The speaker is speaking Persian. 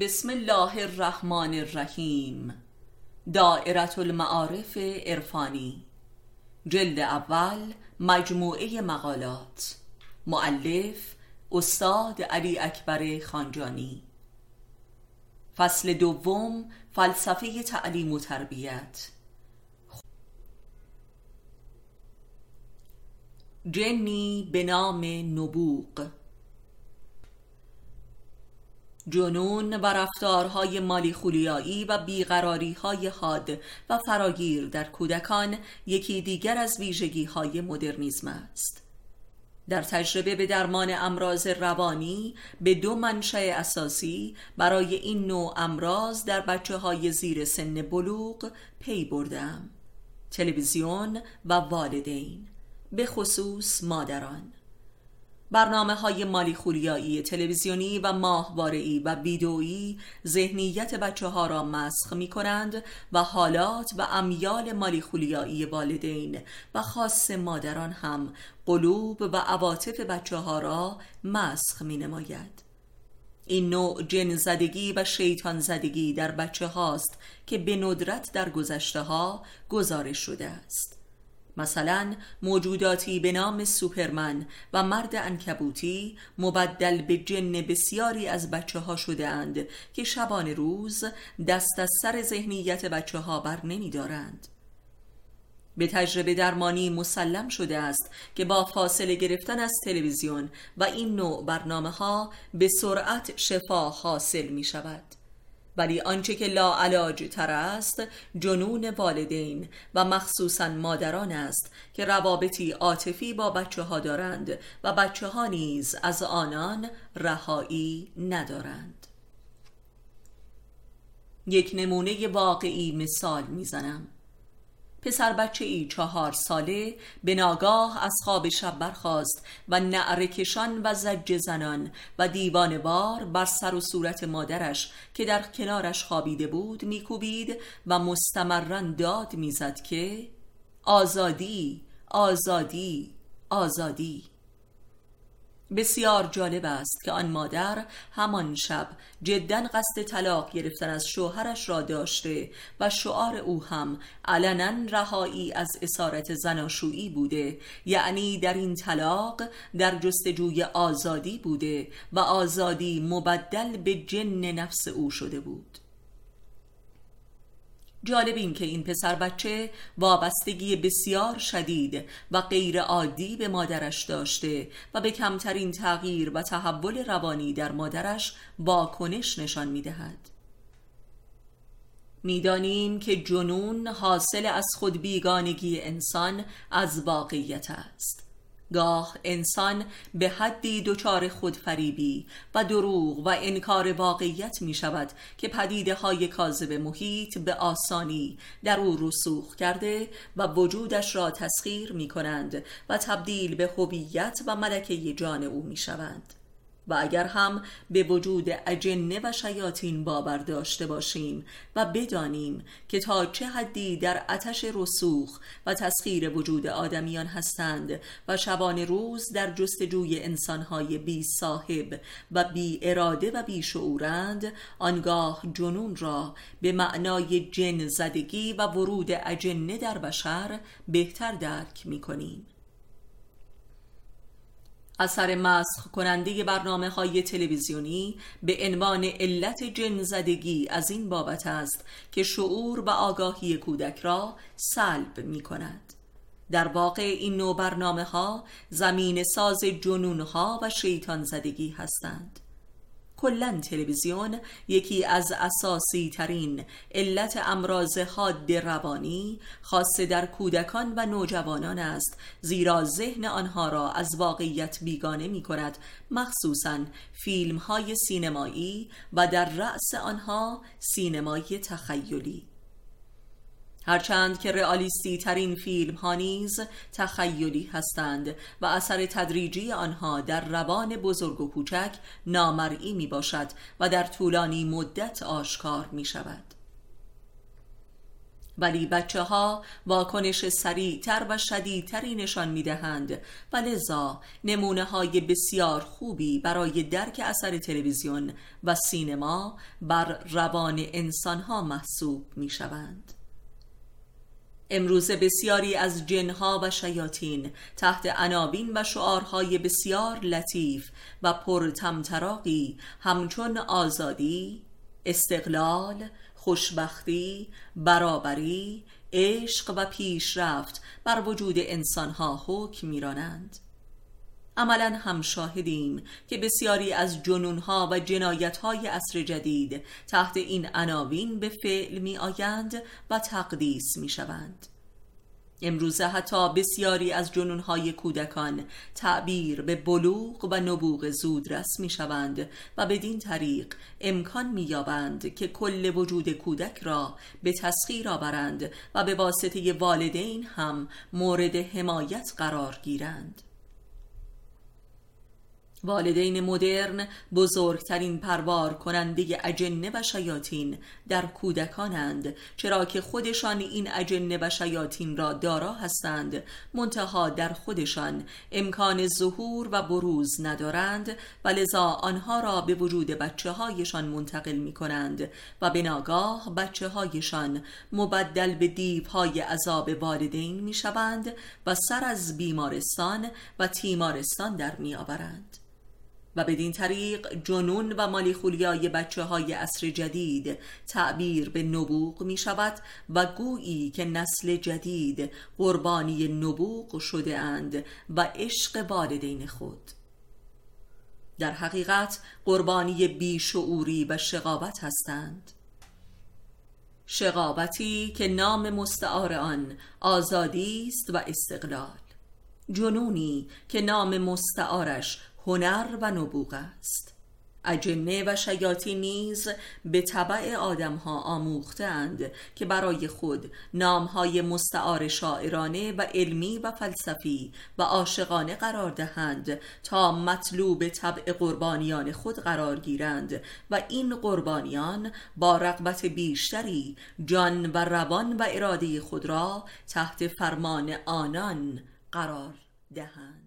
بسم الله الرحمن الرحیم. دائرت المعارف عرفانی. جلد اول مجموعه مقالات. معلف استاد علی اکبر خانجانی. فصل دوم فلسفه تعلیم و تربیت. جنی به نام نبوغ. جنون و رفتارهای مالی خولیایی و بیقراری های حاد و فراگیر در کودکان یکی دیگر از ویژگی های مدرنیزم است. در تجربه به درمان امراض روانی به دو منشأ اساسی برای این نوع امراض در بچه های زیر سن بلوغ پی بردم. تلویزیون و والدین به خصوص مادران. برنامه های مالی خولیایی تلویزیونی و ماهواره‌ای و ویدئویی ذهنیت بچه ها را مسخ می کنند و حالات و امیال مالی خولیایی والدین و خاص مادران هم قلوب و عواطف بچه ها را مسخ می نماید. این نوع جن زدگی و شیطان زدگی در بچه هاست که به ندرت در گذشته ها گزارش شده است مثلا موجوداتی به نام سوپرمن و مرد انکبوتی مبدل به جن بسیاری از بچه ها شده اند که شبان روز دست از سر ذهنیت بچه ها بر نمی دارند. به تجربه درمانی مسلم شده است که با فاصله گرفتن از تلویزیون و این نوع برنامه ها به سرعت شفا حاصل می شود. ولی آنچه که لاعلاج تر است جنون والدین و مخصوصا مادران است که روابطی عاطفی با بچه ها دارند و بچه ها نیز از آنان رهایی ندارند. یک نمونه واقعی مثال می‌زنم. پسر بچه ای چهار ساله به ناگاه از خواب شب برخاست و نعرکشان و زج زنان و دیوان بار بر سر و صورت مادرش که در کنارش خوابیده بود میکوبید و مستمرن داد می‌زد که آزادی آزادی آزادی. بسیار جالب است که آن مادر همان شب جدا قصد طلاق گرفتن از شوهرش را داشته و شعار او هم علنا رهایی از اسارت زناشویی بوده. یعنی در این طلاق در جستجوی آزادی بوده و آزادی مبدل به جن نفس او شده بود. جالب این که این پسر بچه وابستگی بسیار شدید و غیر عادی به مادرش داشته و به کمترین تغییر و تحول روانی در مادرش واکنش نشان می‌دهد. می‌دانیم که جنون حاصل از خود بیگانگی انسان از واقعیت است گاه انسان به حدی دچار خودفریبی و دروغ و انکار واقعیت می شود که پدیده های کاذب محیط به آسانی در او رسوخ کرده و وجودش را تسخیر می کنند و تبدیل به هویت و ملکه جان او می شوند. و اگر هم به وجود اجنه و شیاطین باور داشته باشیم و بدانیم که تا چه حدی در آتش رسوخ و تسخیر وجود آدمیان هستند و شبان روز در جستجوی انسانهای بی صاحب و بی اراده و بی شعورند آنگاه جنون را به معنای جن زدگی و ورود اجنه در بشر بهتر درک می کنیم اثر مسخ کننده برنامه های تلویزیونی به عنوان علت جن زدگی از این بابت است که شعور و آگاهی کودک را سلب می کند در واقع این نوع برنامه ها زمین ساز جنون ها و شیطان زدگی هستند. کلا تلویزیون یکی از اساسی ترین علت امراض حاد روانی خاصه در کودکان و نوجوانان است. زیرا ذهن آنها را از واقعیت بیگانه می کند مخصوصا فیلم های سینمایی و در رأس آنها سینمای تخیلی. هرچند که رئالیستی ترین فیلم ها نیز تخیلی هستند و اثر تدریجی آنها در روان بزرگ و کوچک نامرئی می باشد و در طولانی مدت آشکار می شود ولی بچه ها واکنش سریعتر و شدیدتری نشان می دهند و لذا نمونه های بسیار خوبی برای درک اثر تلویزیون و سینما بر روان انسان ها محسوب می شوند. امروز بسیاری از جنها و شیاطین تحت عناوین و شعارهای بسیار لطیف و پرتمطراقی همچون آزادی، استقلال، خوشبختی، برابری، عشق و پیشرفت بر وجود انسانها حکم میرانند. عملا هم شاهدیم که بسیاری از جنونها و جنایتهای عصر جدید تحت این عناوین به فعل می آیند و تقدیس می شوند امروزه حتی بسیاری از جنونهای کودکان تعبیر به بلوغ و نبوغ زودرس می شوند و بدین طریق امکان می یابند که کل وجود کودک را به تسخیر آورند و به واسطه والدین هم مورد حمایت قرار گیرند. والدین مدرن بزرگترین پروار کننده اجنه و شیاطین در کودکانند چرا که خودشان این اجنه و شیاطین را دارا هستند منتها در خودشان امکان ظهور و بروز ندارند و لذا آنها را به وجود بچه هایشان منتقل می کنند و به ناگاه بچه هایشان مبدل به دیو های عذاب والدین می شوند و سر از بیمارستان و تیمارستان در می آورند. و بدین طریق جنون و مالیخولیای بچه های عصر جدید تعبیر به نبوغ می شود و گویی که نسل جدید قربانی نبوغ شده اند و عشق والدین خود. در حقیقت قربانی بیشعوری و شقاوت هستند. شقاوتی که نام مستعار آن آزادی است و استقلال. جنونی که نام مستعارش هنر و نبوغ است. اجنه و شیاطین نیز به طبع آدم ها آموختند که برای خود نامهای مستعار شاعرانه و علمی و فلسفی و عاشقانه قرار دهند تا مطلوب طبع قربانیان خود قرار گیرند و این قربانیان با رغبت بیشتری جان و روان و اراده خود را تحت فرمان آنان قرار دهند.